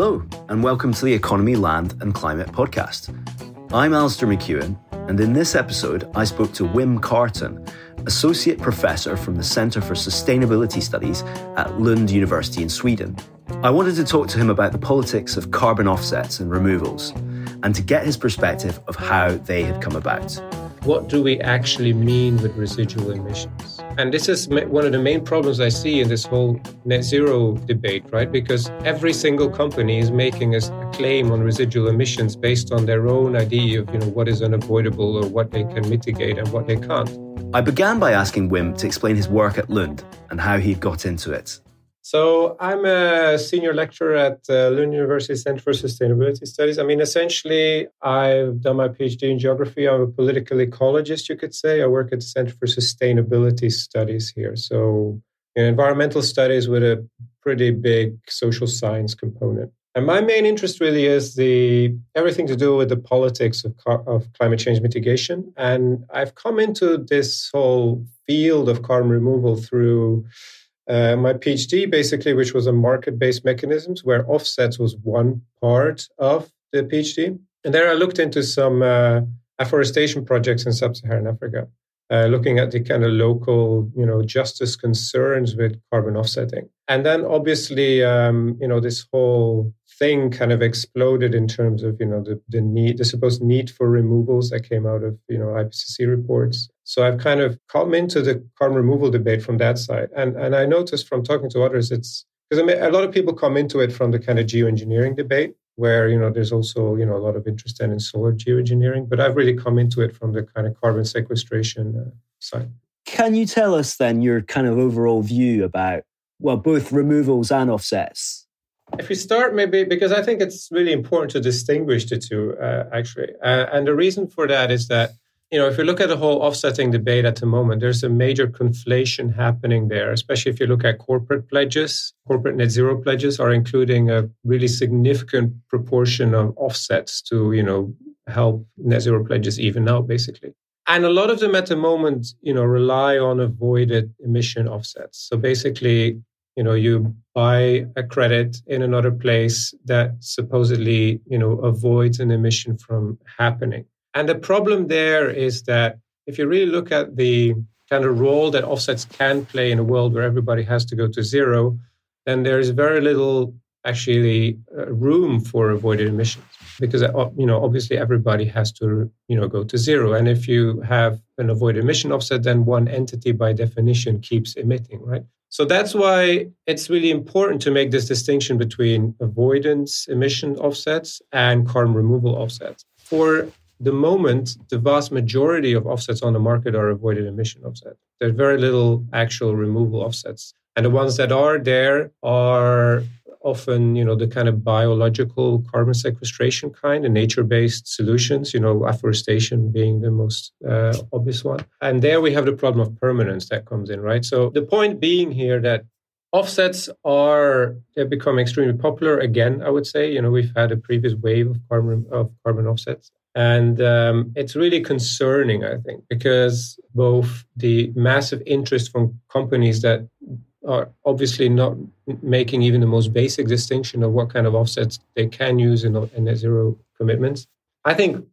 Hello, and welcome to the Economy, Land and Climate podcast. I'm Alasdair McEwen, and in this episode, I spoke to Wim Carton, Associate Professor from the Centre for Sustainability Studies at Lund University in Sweden. I wanted to talk to him about the politics of carbon offsets and removals, and to get his perspective of how they had come about. What do we actually mean with residual emissions? And this is one of the main problems I see in this whole net zero debate, right? Because every single company is making a claim on residual emissions based on their own idea of, you know, what is unavoidable or what they can mitigate and what they can't. I began by asking Wim to explain his work at Lund and how he got into it. So I'm a senior lecturer at uh, Lund University Center for Sustainability Studies. I mean, essentially, I've done my PhD in geography. I'm a political ecologist, you could say. I work at the Center for Sustainability Studies here. So environmental studies with a pretty big social science component. And my main interest really is the everything to do with the politics of, of climate change mitigation. And I've come into this whole field of carbon removal through uh, my PhD, basically, which was on market based mechanisms, where offsets was one part of the PhD. And there I looked into some uh, afforestation projects in sub Saharan Africa, uh, looking at the kind of local, you know, justice concerns with carbon offsetting. And then obviously, um, you know, this whole thing kind of exploded in terms of, you know, the, the need, the supposed need for removals that came out of, you know, IPCC reports. So I've kind of come into the carbon removal debate from that side. And, and I noticed from talking to others, it's because I mean, a lot of people come into it from the kind of geoengineering debate where, you know, there's also, you know, a lot of interest in solar geoengineering, but I've really come into it from the kind of carbon sequestration uh, side. Can you tell us then your kind of overall view about, well, both removals and offsets? If we start maybe, because I think it's really important to distinguish the two, uh, actually. Uh, and the reason for that is that you know, if you look at the whole offsetting debate at the moment, there's a major conflation happening there, especially if you look at corporate pledges. Corporate net zero pledges are including a really significant proportion of offsets to, you know, help net zero pledges even out, basically. And a lot of them at the moment, you know, rely on avoided emission offsets. So basically, you know, you buy a credit in another place that supposedly, you know, avoids an emission from happening. And the problem there is that if you really look at the kind of role that offsets can play in a world where everybody has to go to zero, then there is very little actually uh, room for avoided emissions because uh, you know obviously everybody has to you know go to zero and if you have an avoided emission offset then one entity by definition keeps emitting right so that's why it's really important to make this distinction between avoidance emission offsets and carbon removal offsets for the moment, the vast majority of offsets on the market are avoided emission offsets. There's very little actual removal offsets. And the ones that are there are often, you know, the kind of biological carbon sequestration kind, the nature-based solutions, you know, afforestation being the most uh, obvious one. And there we have the problem of permanence that comes in, right? So the point being here that offsets are they've become extremely popular again i would say you know we've had a previous wave of carbon of carbon offsets and um, it's really concerning, I think, because both the massive interest from companies that are obviously not making even the most basic distinction of what kind of offsets they can use in, in net zero commitments, I think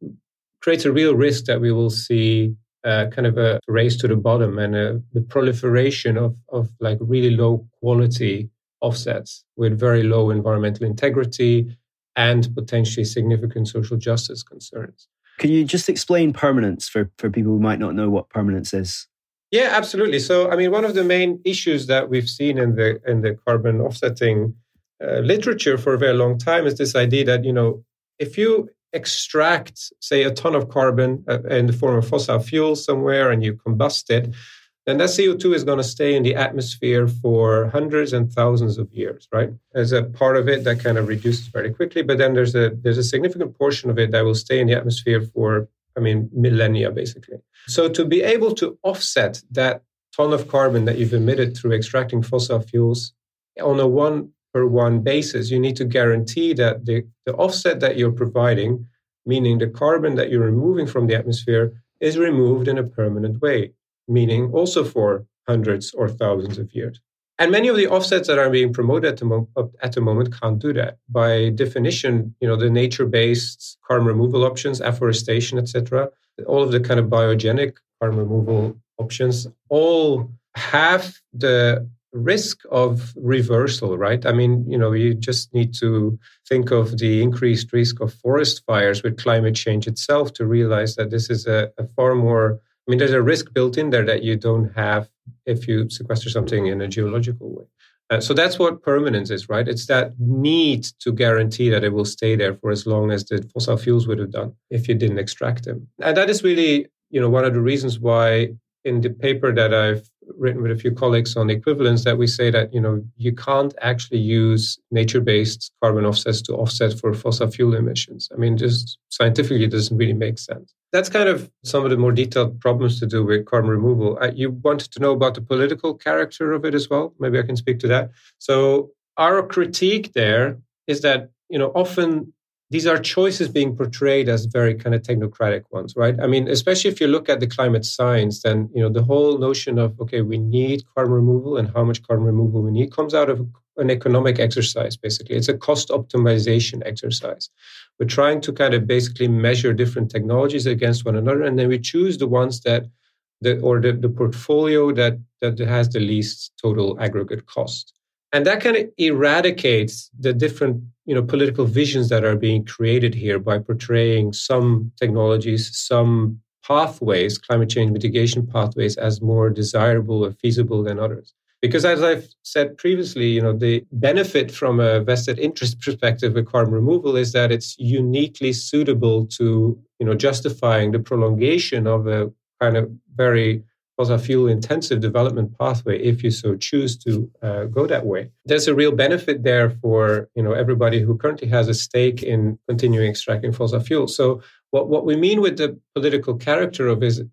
creates a real risk that we will see uh, kind of a race to the bottom and uh, the proliferation of, of like really low quality offsets with very low environmental integrity and potentially significant social justice concerns. Can you just explain permanence for, for people who might not know what permanence is? Yeah, absolutely. So, I mean, one of the main issues that we've seen in the in the carbon offsetting uh, literature for a very long time is this idea that you know if you extract, say, a ton of carbon uh, in the form of fossil fuel somewhere and you combust it, then that CO2 is going to stay in the atmosphere for hundreds and thousands of years, right? There's a part of it that kind of reduces very quickly, but then there's a there's a significant portion of it that will stay in the atmosphere for, I mean, millennia basically. So to be able to offset that ton of carbon that you've emitted through extracting fossil fuels on a one per one basis, you need to guarantee that the, the offset that you're providing, meaning the carbon that you're removing from the atmosphere, is removed in a permanent way meaning also for hundreds or thousands of years. And many of the offsets that are being promoted at the, mo- at the moment can't do that. By definition, you know, the nature-based carbon removal options, afforestation, etc., all of the kind of biogenic carbon removal options all have the risk of reversal, right? I mean, you know, you just need to think of the increased risk of forest fires with climate change itself to realize that this is a, a far more I mean, there's a risk built in there that you don't have if you sequester something in a geological way. Uh, so that's what permanence is, right? It's that need to guarantee that it will stay there for as long as the fossil fuels would have done if you didn't extract them. And that is really, you know, one of the reasons why in the paper that I've written with a few colleagues on equivalence that we say that you know you can't actually use nature-based carbon offsets to offset for fossil fuel emissions. I mean, just scientifically, it doesn't really make sense. That's kind of some of the more detailed problems to do with carbon removal. Uh, you wanted to know about the political character of it as well. Maybe I can speak to that. So our critique there is that you know often these are choices being portrayed as very kind of technocratic ones right? I mean especially if you look at the climate science then you know the whole notion of okay we need carbon removal and how much carbon removal we need comes out of an economic exercise basically. It's a cost optimization exercise. We're trying to kind of basically measure different technologies against one another and then we choose the ones that the, or the, the portfolio that that has the least total aggregate cost and that kind of eradicates the different you know political visions that are being created here by portraying some technologies some pathways climate change mitigation pathways as more desirable or feasible than others. Because as i've said previously you know the benefit from a vested interest perspective with carbon removal is that it's uniquely suitable to you know justifying the prolongation of a kind of very fossil fuel intensive development pathway if you so choose to uh, go that way. There's a real benefit there for you know everybody who currently has a stake in continuing extracting fossil fuel so what, what we mean with the political character of is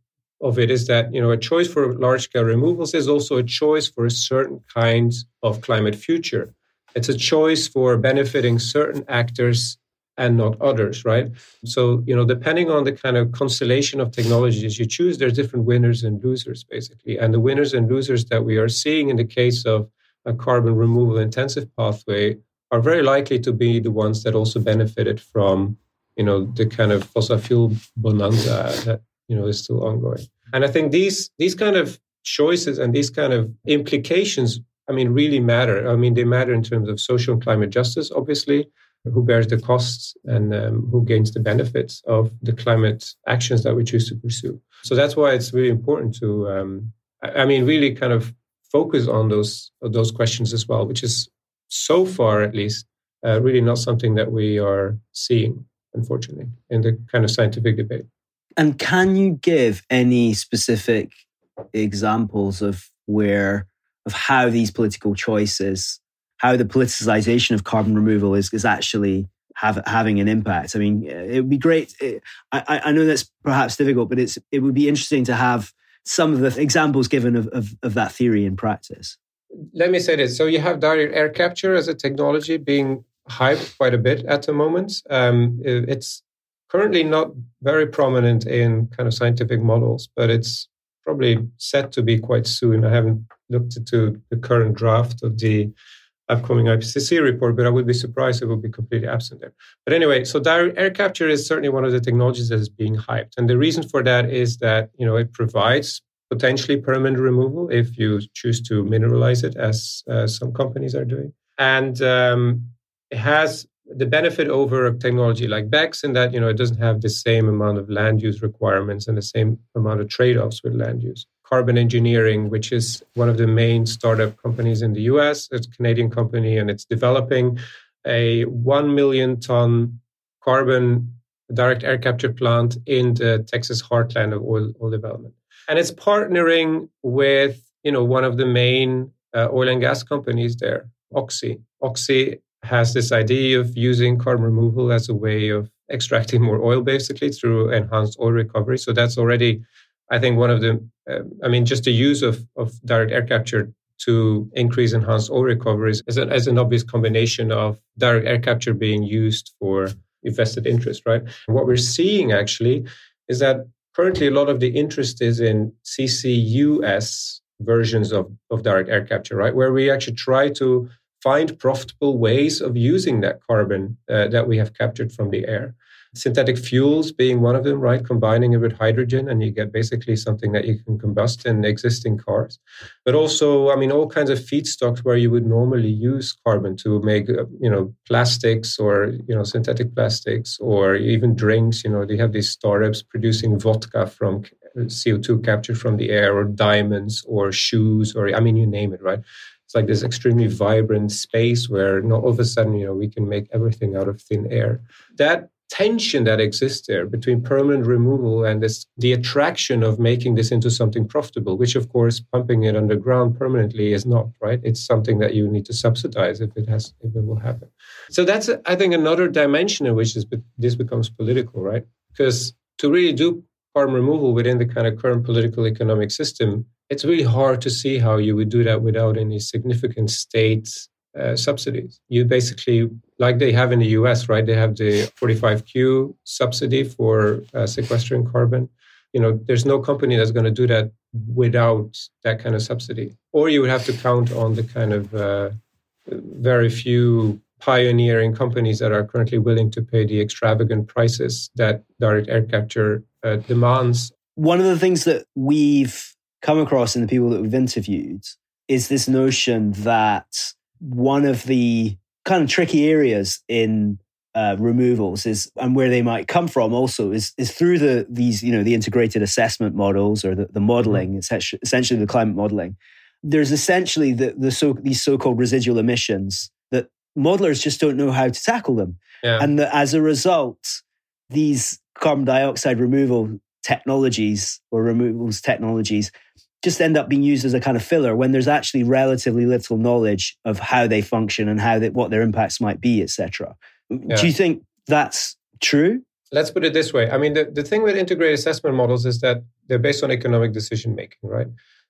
of it is that you know a choice for large scale removals is also a choice for a certain kind of climate future. It's a choice for benefiting certain actors and not others, right? So, you know, depending on the kind of constellation of technologies you choose, there's different winners and losers, basically. And the winners and losers that we are seeing in the case of a carbon removal intensive pathway are very likely to be the ones that also benefited from, you know, the kind of fossil fuel bonanza that, you know, is still ongoing. And I think these these kind of choices and these kind of implications, I mean, really matter. I mean, they matter in terms of social and climate justice, obviously, who bears the costs and um, who gains the benefits of the climate actions that we choose to pursue. So that's why it's really important to, um, I mean, really kind of focus on those those questions as well, which is so far at least uh, really not something that we are seeing, unfortunately, in the kind of scientific debate. And can you give any specific examples of where of how these political choices how the politicization of carbon removal is, is actually have, having an impact. I mean, it would be great. It, I, I know that's perhaps difficult, but it's, it would be interesting to have some of the examples given of, of, of that theory in practice. Let me say this. So you have direct air capture as a technology being hyped quite a bit at the moment. Um, it's currently not very prominent in kind of scientific models, but it's probably set to be quite soon. I haven't looked into the current draft of the upcoming IPCC report, but I would be surprised if it would be completely absent there. But anyway, so direct air capture is certainly one of the technologies that is being hyped. And the reason for that is that, you know, it provides potentially permanent removal if you choose to mineralize it, as uh, some companies are doing. And um, it has the benefit over a technology like BECCS in that, you know, it doesn't have the same amount of land use requirements and the same amount of trade-offs with land use. Carbon Engineering, which is one of the main startup companies in the US. It's a Canadian company and it's developing a 1 million ton carbon direct air capture plant in the Texas heartland of oil, oil development. And it's partnering with, you know, one of the main uh, oil and gas companies there, Oxy. Oxy has this idea of using carbon removal as a way of extracting more oil, basically through enhanced oil recovery. So that's already I think one of the, uh, I mean, just the use of, of direct air capture to increase enhanced oil recoveries is an, as an obvious combination of direct air capture being used for invested interest, right? And what we're seeing actually is that currently a lot of the interest is in CCUS versions of, of direct air capture, right? Where we actually try to find profitable ways of using that carbon uh, that we have captured from the air synthetic fuels being one of them, right? Combining it with hydrogen, and you get basically something that you can combust in existing cars. But also, I mean, all kinds of feedstocks where you would normally use carbon to make, uh, you know, plastics or you know synthetic plastics or even drinks. You know, they have these startups producing vodka from CO2 captured from the air, or diamonds, or shoes, or I mean, you name it, right? It's like this extremely vibrant space where you all of a sudden, you know, we can make everything out of thin air. That tension that exists there between permanent removal and this the attraction of making this into something profitable which of course pumping it underground permanently is not right? It's something that you need to subsidize if it has if it will happen. So that's i think another dimension in which this, this becomes political right? Because to really do carbon removal within the kind of current political economic system it's really hard to see how you would do that without any significant state uh, subsidies. You basically, like they have in the US, right? They have the 45Q subsidy for uh, sequestering carbon. You know, there's no company that's going to do that without that kind of subsidy. Or you would have to count on the kind of uh, very few pioneering companies that are currently willing to pay the extravagant prices that direct air capture uh, demands. One of the things that we've come across in the people that we've interviewed is this notion that one of the kind of tricky areas in uh, removals is and where they might come from also is is through the these you know the integrated assessment models or the, the modeling mm-hmm. essentially the climate modeling there's essentially the, the so these so-called residual emissions that modelers just don't know how to tackle them yeah. and the, as a result these carbon dioxide removal technologies or removals technologies just end up being used as a kind of filler when there's actually relatively little knowledge of how they function and how they, what their impacts might be, etc. Yeah. Do you think that's true? Let's put it this way. I mean, the, the thing with integrated assessment models is that they're based on economic decision making, right?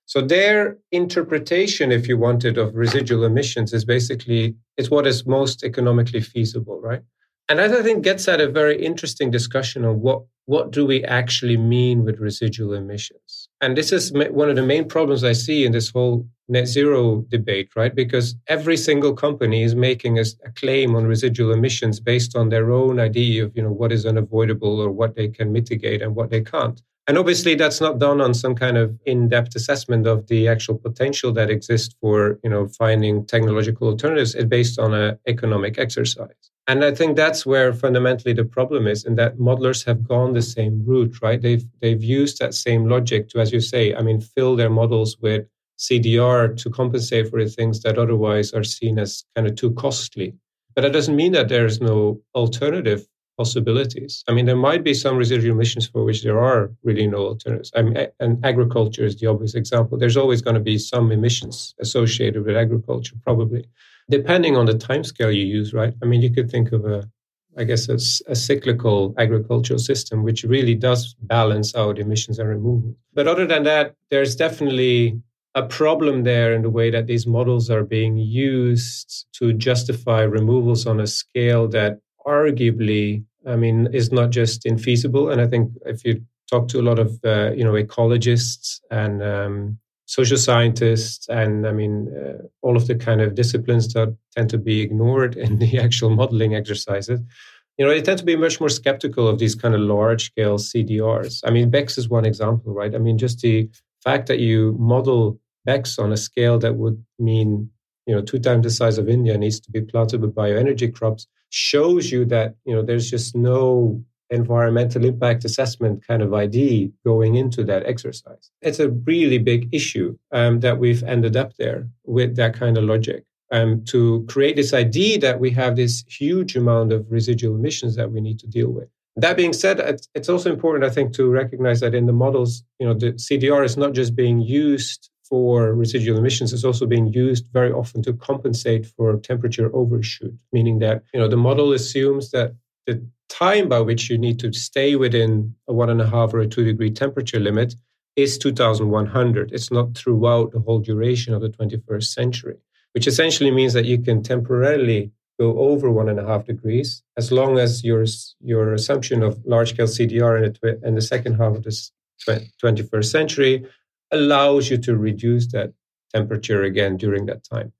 So their interpretation, if you wanted, of residual emissions is basically it's what is most economically feasible, right? And that I think gets at a very interesting discussion on what what do we actually mean with residual emissions? And this is one of the main problems I see in this whole net zero debate, right? Because every single company is making a, a, claim on residual emissions based on their own idea of, you know, what is unavoidable or what they can mitigate and what they can't. And obviously that's not done on some kind of in-depth assessment of the actual potential that exists for, you know, finding technological alternatives. It's based on an economic exercise. And I think that's where fundamentally the problem is, in that modelers have gone the same route, right? They've they've used that same logic to, as you say, I mean, fill their models with CDR to compensate for the things that otherwise are seen as kind of too costly. But that doesn't mean that there's no alternative possibilities. I mean, there might be some residual emissions for which there are really no alternatives. I mean, and agriculture is the obvious example. There's always going to be some emissions associated with agriculture, probably depending on the time scale you use, right? I mean, you could think of a, I guess, a, a, cyclical agricultural system, which really does balance out emissions and removal. But other than that, there's definitely a problem there in the way that these models are being used to justify removals on a scale that arguably, I mean, is not just infeasible. And I think if you talk to a lot of, uh, you know, ecologists and um, social scientists and I mean, uh, all of the kind of disciplines that tend to be ignored in the actual modeling exercises, you know, they tend to be much more skeptical of these kind of large scale CDRs. I mean, BECCS is one example, right? I mean, just the fact that you model BECCS on a scale that would mean, you know, two times the size of India needs to be planted with bioenergy crops shows you that, you know, there's just no environmental impact assessment kind of ID going into that exercise. It's a really big issue um, that we've ended up there with that kind of logic. Um, to create this idea that we have this huge amount of residual emissions that we need to deal with. That being said, it's also important, I think, to recognize that in the models, you know, the CDR is not just being used for residual emissions; it's also being used very often to compensate for temperature overshoot. Meaning that you know the model assumes that the time by which you need to stay within a one and a half or a two degree temperature limit is 2100. It's not throughout the whole duration of the 21st century, which essentially means that you can temporarily go over one and a half degrees as long as your, your assumption of large scale CDR in the, in the second half of this 21st century allows you to reduce that temperature again during that time.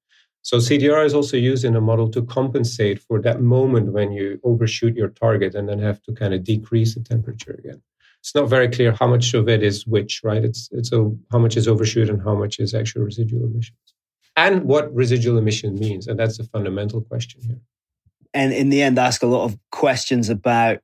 So CDR is also used in a model to compensate for that moment when you overshoot your target and then have to kind of decrease the temperature again. It's not very clear how much of it is which, right? It's it's a, how much is overshoot and how much is actual residual emissions. And what residual emission means. And that's the fundamental question here. And in the end, ask a lot of questions about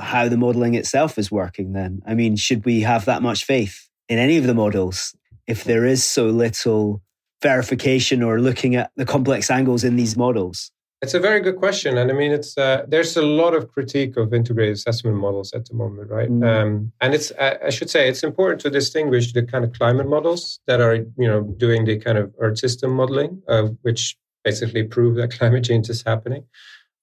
how the modeling itself is working then. I mean, should we have that much faith in any of the models if there is so little verification or looking at the complex angles in these models? It's a very good question, and I mean, it's uh, there's a lot of critique of integrated assessment models at the moment, right? Mm. Um, and it's I should say it's important to distinguish the kind of climate models that are you know doing the kind of Earth system modeling, uh, which basically prove that climate change is happening,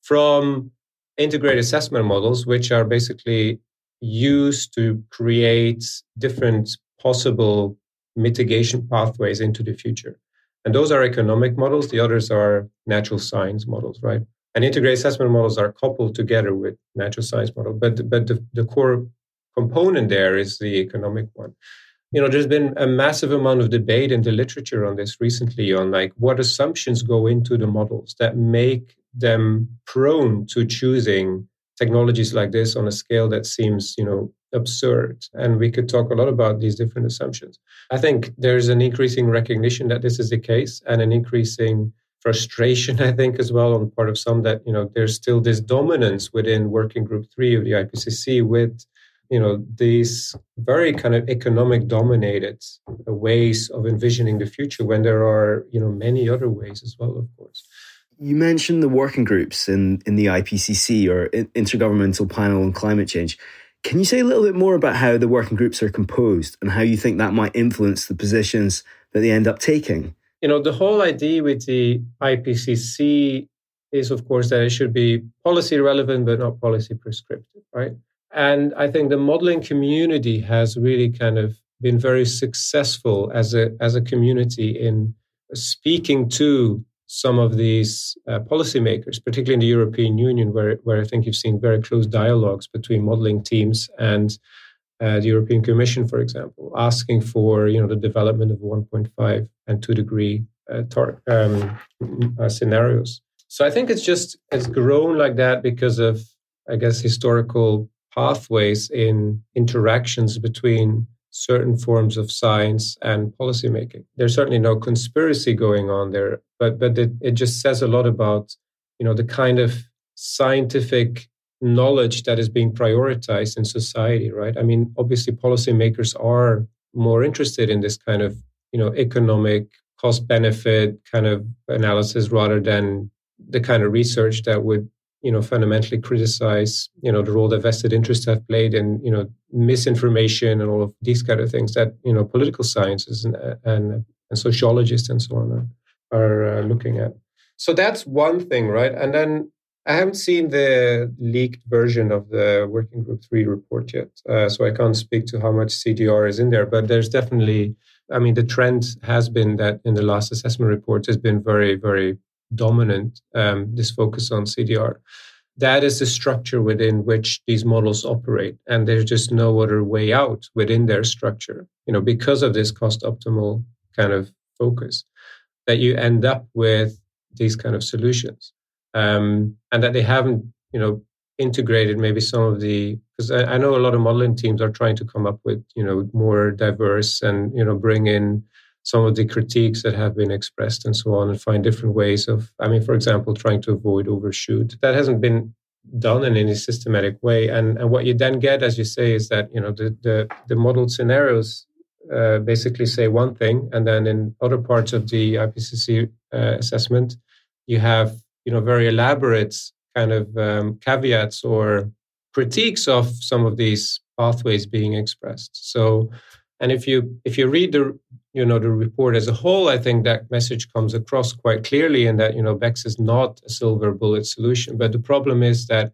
from integrated assessment models, which are basically used to create different possible mitigation pathways into the future. And those are economic models. The others are natural science models, right? And integrated assessment models are coupled together with natural science model. But, but the, the core component there is the economic one. You know, there's been a massive amount of debate in the literature on this recently on like what assumptions go into the models that make them prone to choosing technologies like this on a scale that seems, you know, absurd. And we could talk a lot about these different assumptions. I think there's an increasing recognition that this is the case and an increasing frustration, I think, as well on part of some that, you know, there's still this dominance within working group three of the IPCC with, you know, these very kind of economic dominated ways of envisioning the future when there are, you know, many other ways as well, of course. You mentioned the working groups in, in the IPCC or Intergovernmental Panel on Climate Change. Can you say a little bit more about how the working groups are composed and how you think that might influence the positions that they end up taking? You know, the whole idea with the IPCC is, of course, that it should be policy relevant but not policy prescriptive, right? And I think the modeling community has really kind of been very successful as a as a community in speaking to some of these uh, policymakers, particularly in the European Union, where, where I think you've seen very close dialogues between modeling teams and uh, the European Commission, for example, asking for you know the development of 1.5 and 2 degree uh, um, uh, scenarios. So I think it's just it's grown like that because of I guess historical pathways in interactions between certain forms of science and policymaking. There's certainly no conspiracy going on there, but but it, it just says a lot about you know the kind of scientific knowledge that is being prioritized in society, right? I mean, obviously, policymakers are more interested in this kind of you know economic cost benefit kind of analysis rather than the kind of research that would you know fundamentally criticize you know the role that vested interests have played in you know misinformation and all of these kind of things that you know political sciences and and, and sociologists and so on are, are uh, looking at. So that's one thing right? And then i haven't seen the leaked version of the working group 3 report yet uh, so i can't speak to how much cdr is in there but there's definitely i mean the trend has been that in the last assessment reports has been very very dominant, um, this focus on CDR. That is the structure within which these models operate. And there's just no other way out within their structure, you know, because of this cost optimal kind of focus, that you end up with these kind of solutions. Um, and that they haven't, you know, integrated maybe some of the because I, I, know a lot of modeling teams are trying to come up with you know more diverse and you know bring in some of the critiques that have been expressed and so on and find different ways of i mean for example trying to avoid overshoot. That hasn't been done in any systematic way. And, and what you then get as you say is that you know the the, the modeled scenarios uh, basically say one thing and then in other parts of the ipcc uh, assessment you have you know very elaborate kind of um, caveats or critiques of some of these pathways being expressed. So and if you if you read the you know the report as a whole, I think that message comes across quite clearly in that you know BECCS is not a silver bullet solution. But the problem is that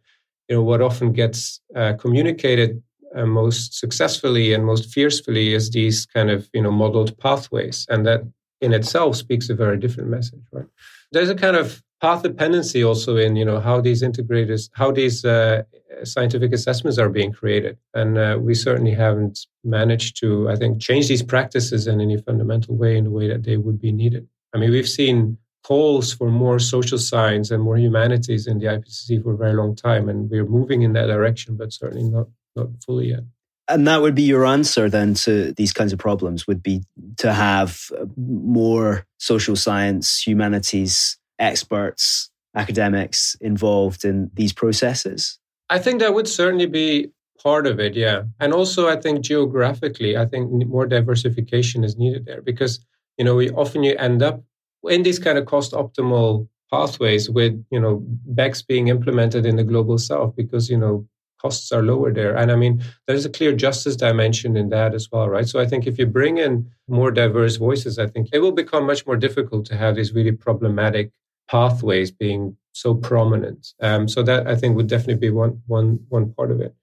you know what often gets uh, communicated uh, most successfully and most fiercely is these kind of you know modeled pathways, and that in itself speaks a very different message. Right? There's a kind of path dependency also in you know how these integrators how these uh, scientific assessments are being created. And uh, we certainly haven't managed to i think change these practices in any fundamental way in the way that they would be needed. I mean we've seen calls for more social science and more humanities in the ipcc for a very long time and we're moving in that direction but certainly not not fully yet. And that would be your answer then to these kinds of problems would be to have more social science humanities experts, academics involved in these processes? I think that would certainly be part of it, yeah. And also, I think geographically, I think more diversification is needed there because you know we often you end up in these kind of cost optimal pathways with you know BECCS being implemented in the global south because you know costs are lower there. And I mean, there's a clear justice dimension in that as well, right? So I think if you bring in more diverse voices, I think it will become much more difficult to have these really problematic pathways being so prominent. Um, so that I think would definitely be one one one part of it.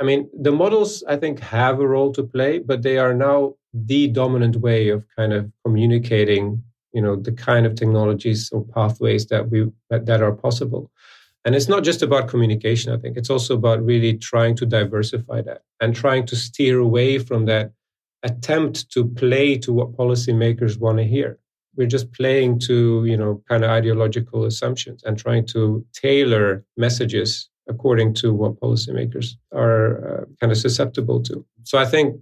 I mean, the models I think have a role to play, but they are now the dominant way of kind of communicating, you know, the kind of technologies or pathways that we that, that are possible. And it's not just about communication, I think. It's also about really trying to diversify that and trying to steer away from that attempt to play to what policymakers want to hear we're just playing to you know kind of ideological assumptions and trying to tailor messages according to what policymakers are uh, kind of susceptible to. So i think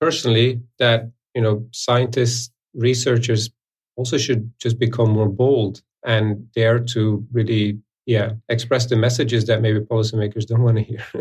personally that you know scientists researchers also should just become more bold and dare to really yeah express the messages that maybe policymakers don't want to hear.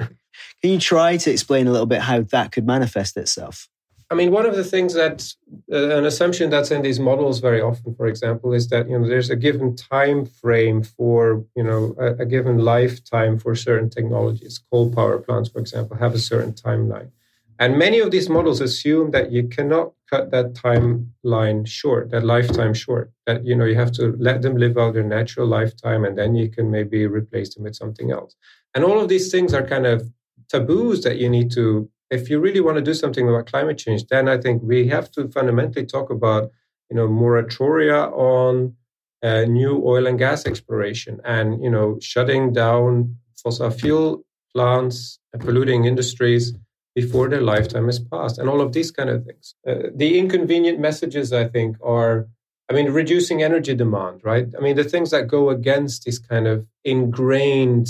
Can you try to explain a little bit how that could manifest itself I mean, one of the things that uh, an assumption that's in these models very often, for example, is that you know there's a given time frame for you know a, a given lifetime for certain technologies. Coal power plants, for example, have a certain timeline, and many of these models assume that you cannot cut that timeline short, that lifetime short. That you know you have to let them live out their natural lifetime, and then you can maybe replace them with something else. And all of these things are kind of taboos that you need to if you really want to do something about climate change, then I think we have to fundamentally talk about, you know, moratoria on uh, new oil and gas exploration and, you know, shutting down fossil fuel plants and polluting industries before their lifetime is passed and all of these kind of things. Uh, the inconvenient messages, I think, are, I mean, reducing energy demand, right? I mean, the things that go against these kind of ingrained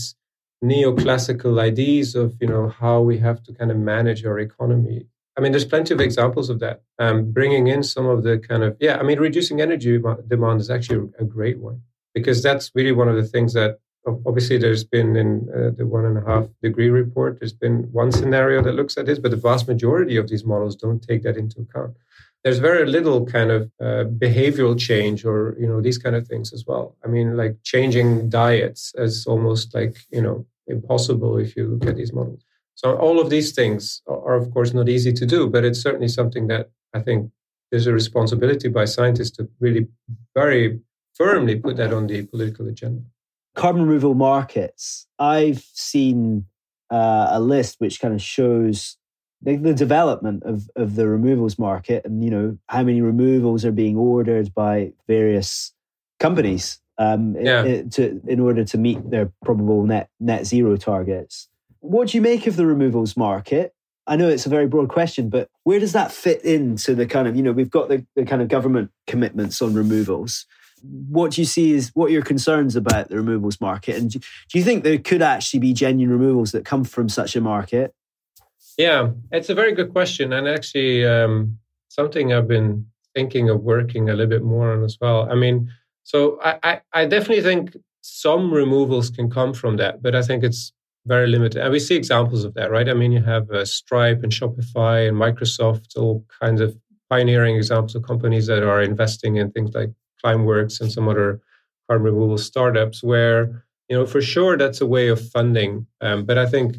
neoclassical ideas of you know how we have to kind of manage our economy. I mean there's plenty of examples of that. Um, bringing in some of the kind of yeah i mean reducing energy demand is actually a great one because that's really one of the things that obviously there's been in uh, the one and a half degree report there's been one scenario that looks at this but the vast majority of these models don't take that into account there's very little kind of uh, behavioral change or you know these kind of things as well. I mean like changing diets is almost like you know impossible if you look at these models. So all of these things are of course not easy to do but it's certainly something that i think there's a responsibility by scientists to really very firmly put that on the political agenda. Carbon removal markets. I've seen uh, a list which kind of shows the, the development of, of the removals market and you know how many removals are being ordered by various companies um, yeah. in, to, in order to meet their probable net net zero targets. What do you make of the removals market? I know it's a very broad question, but where does that fit into the kind of you know we've got the, the kind of government commitments on removals. What do you see is what are your concerns about the removals market, and do, do you think there could actually be genuine removals that come from such a market? Yeah, it's a very good question, and actually um, something I've been thinking of working a little bit more on as well. I mean, so I, I, I definitely think some removals can come from that, but I think it's very limited. And we see examples of that, right? I mean, you have uh, Stripe and Shopify and Microsoft, all kinds of pioneering examples of companies that are investing in things like Climeworks and some other carbon removal startups where, you know, for sure that's a way of funding. Um, but I think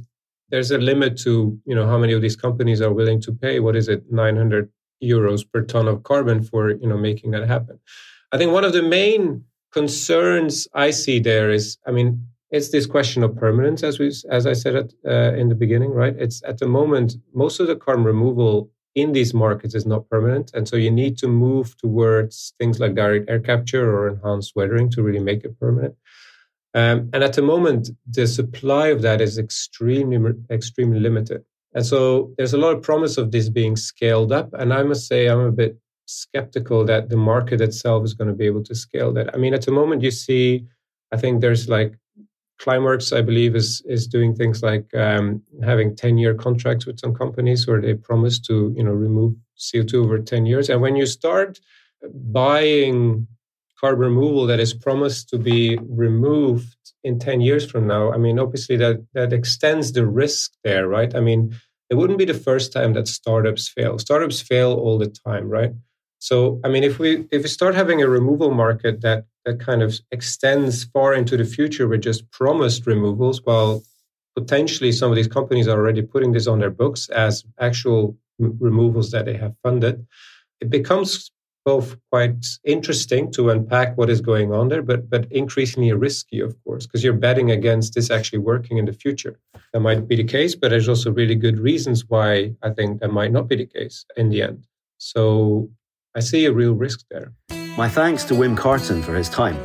there's a limit to you know how many of these companies are willing to pay what is it 900 euros per ton of carbon for you know making that happen i think one of the main concerns i see there is i mean it's this question of permanence as we as i said it uh, in the beginning right it's at the moment most of the carbon removal in these markets is not permanent. And so you need to move towards things like direct air capture or enhanced weathering to really make it permanent. Um, and at the moment, the supply of that is extremely, extremely limited. And so there's a lot of promise of this being scaled up. And I must say, I'm a bit skeptical that the market itself is going to be able to scale that. I mean, at the moment, you see, I think there's like Climeworks, I believe, is is doing things like um, having ten year contracts with some companies where they promise to you know remove CO two over ten years. And when you start buying carbon removal that is promised to be removed in ten years from now, I mean, obviously that that extends the risk there, right? I mean, it wouldn't be the first time that startups fail. Startups fail all the time, right? So, I mean, if we if we start having a removal market that that kind of extends far into the future with just promised removals, while potentially some of these companies are already putting this on their books as actual removals that they have funded, it becomes both quite interesting to unpack what is going on there, but but increasingly risky, of course, because you're betting against this actually working in the future. That might be the case, but there's also really good reasons why I think that might not be the case in the end. So I see a real risk there. My thanks to Wim Carton for his time.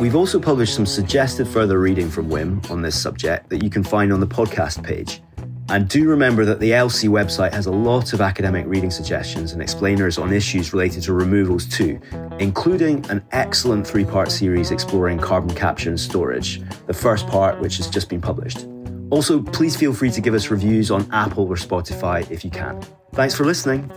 We've also published some suggested further reading from Wim on this subject that you can find on the podcast page. And do remember that the ELSI website has a lot of academic reading suggestions and explainers on issues related to removals too, including an excellent three part series exploring carbon capture and storage, the first part which has just been published. Also, please feel free to give us reviews on Apple or Spotify if you can. Thanks for listening.